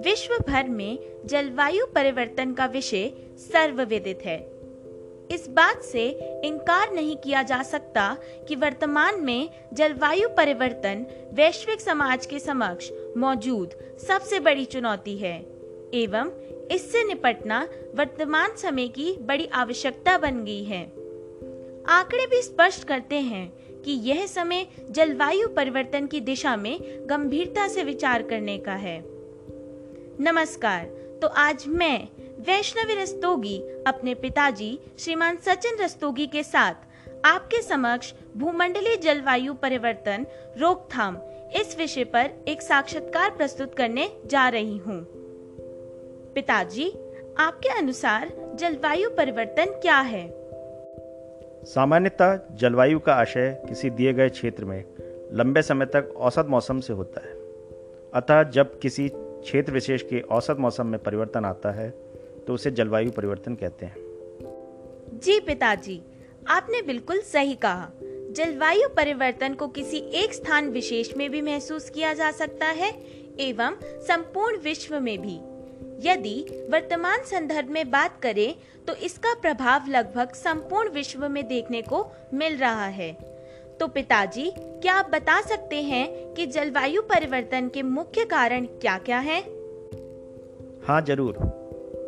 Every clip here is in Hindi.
विश्व भर में जलवायु परिवर्तन का विषय सर्वविदित है। इस बात से इनकार नहीं किया जा सकता कि वर्तमान में जलवायु परिवर्तन वैश्विक समाज के समक्ष मौजूद सबसे बड़ी चुनौती है, एवं इससे निपटना वर्तमान समय की बड़ी आवश्यकता बन गई है। आंकड़े भी स्पष्ट करते हैं कि यह समय जलवायु परिवर्तन की दिशा में गंभीरता से विचार करने का है। नमस्कार तो आज मैं, वैष्णवी रस्तोगी, अपने पिताजी, श्रीमान सचिन रस्तोगी के साथ आपके समक्ष भूमंडलीय जलवायु परिवर्तन, रोकथाम, इस विषय पर एक साक्षात्कार प्रस्तुत करने जा रही हूँ। पिताजी, आपके अनुसार जलवायु परिवर्तन क्या है? सामान्यतः जलवायु का आशय किसी दिए गए क्षेत्र में लंबे समय तक औसत मौसम से होता है। अतः जब किसी क्षेत्र विशेष के औसत मौसम में परिवर्तन आता है तो उसे जलवायु परिवर्तन कहते हैं। जी पिताजी, आपने बिल्कुल सही कहा। जलवायु परिवर्तन को किसी एक स्थान विशेष में भी महसूस किया जा सकता है, एवं संपूर्ण विश्व में भी। यदि वर्तमान संदर्भ में बात करें तो इसका प्रभाव लगभग संपूर्ण विश्व में देखने को मिल रहा है। तो पिताजी, क्या आप बता सकते हैं कि जलवायु परिवर्तन के मुख्य कारण क्या क्या हैं? हाँ ज़रूर।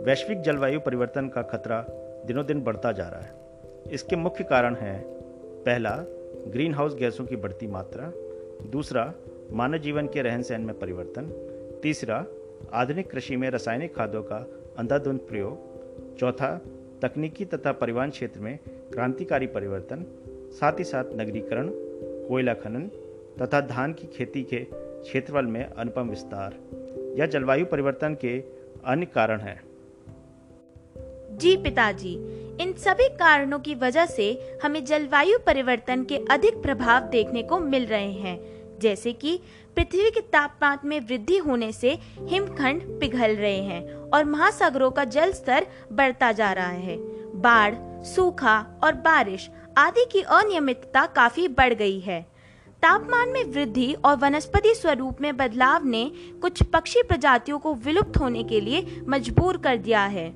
वैश्विक जलवायु परिवर्तन का खतरा दिनों दिन बढ़ता जा रहा है। इसके मुख्य कारण हैं, पहला ग्रीन हाउस गैसों की बढ़ती मात्रा, दूसरा, मानव जीवन के रहन सहन में परिवर्तन, तीसरा, आधुनिक कृषि में रासायनिक खादों का अंधाधुंध प्रयोग चौथा, तकनीकी तथा परिवहन क्षेत्र में क्रांतिकारी परिवर्तन, साथ ही साथ नगरीकरण, कोयला खनन तथा धान की खेती के क्षेत्रफल में अनुपम विस्तार। यह जलवायु परिवर्तन के अन्य कारण हैं। जी पिताजी, इन सभी कारणों की वजह से हमें जलवायु परिवर्तन के अधिक प्रभाव देखने को मिल रहे हैं। जैसे कि पृथ्वी के तापमान में वृद्धि होने से हिमखंड पिघल रहे हैं और महासागरों का जल स्तर बढ़ता जा रहा है। बाढ़, सूखा और बारिश आदि की अनियमितता काफ़ी बढ़ गई है। तापमान में वृद्धि और वनस्पति स्वरूप में बदलाव ने कुछ पक्षी प्रजातियों को विलुप्त होने के लिए मजबूर कर दिया है।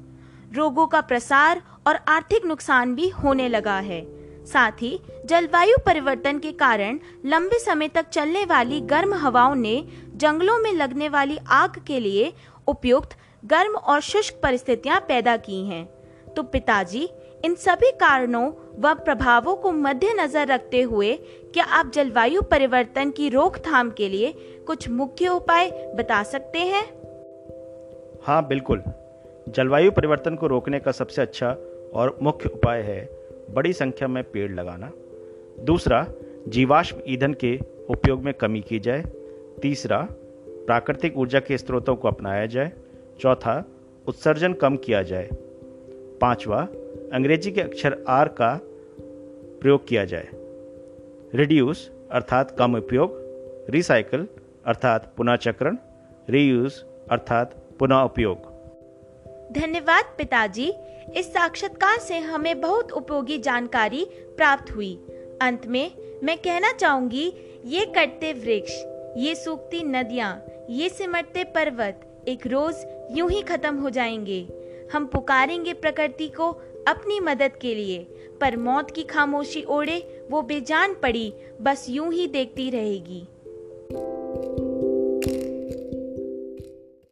रोगों का प्रसार और आर्थिक नुकसान भी होने लगा है। साथ ही जलवायु परिवर्तन के कारण लंबे समय तक चलने वाली गर्म हवाओं ने जंगलों में लगने वाली आग के लिए उपयुक्त गर्म और शुष्क परिस्थितियाँ पैदा की हैं। तो पिताजी, इन सभी कारणों व प्रभावों को मद्देनजर रखते हुए क्या आप जलवायु परिवर्तन की रोकथाम के लिए कुछ मुख्य उपाय बता सकते हैं हाँ बिल्कुल जलवायु परिवर्तन को रोकने का सबसे अच्छा और मुख्य उपाय है बड़ी संख्या में पेड़ लगाना। दूसरा, जीवाश्म ईंधन के उपयोग में कमी की जाए। तीसरा, प्राकृतिक ऊर्जा के स्रोतों को अपनाया जाए। चौथा, उत्सर्जन कम किया जाए। पांचवा, अंग्रेज़ी के अक्षर आर का प्रयोग किया जाए। रिड्यूस अर्थात कम उपयोग, रिसाइकल अर्थात पुनः चक्रण रीयूज अर्थात पुनः उपयोग। धन्यवाद पिताजी। इस साक्षात्कार से हमें बहुत उपयोगी जानकारी प्राप्त हुई। अंत में मैं कहना चाहूँगी, ये कटते वृक्ष, ये सूखती नदियाँ, ये सिमटते पर्वत, एक रोज यूँ ही खत्म हो जाएँगे। हम पुकारेंगे प्रकृति को अपनी मदद के लिए, पर मौत की खामोशी ओढ़े, वो बेजान पड़ी, बस यूँ ही देखती रहेगी।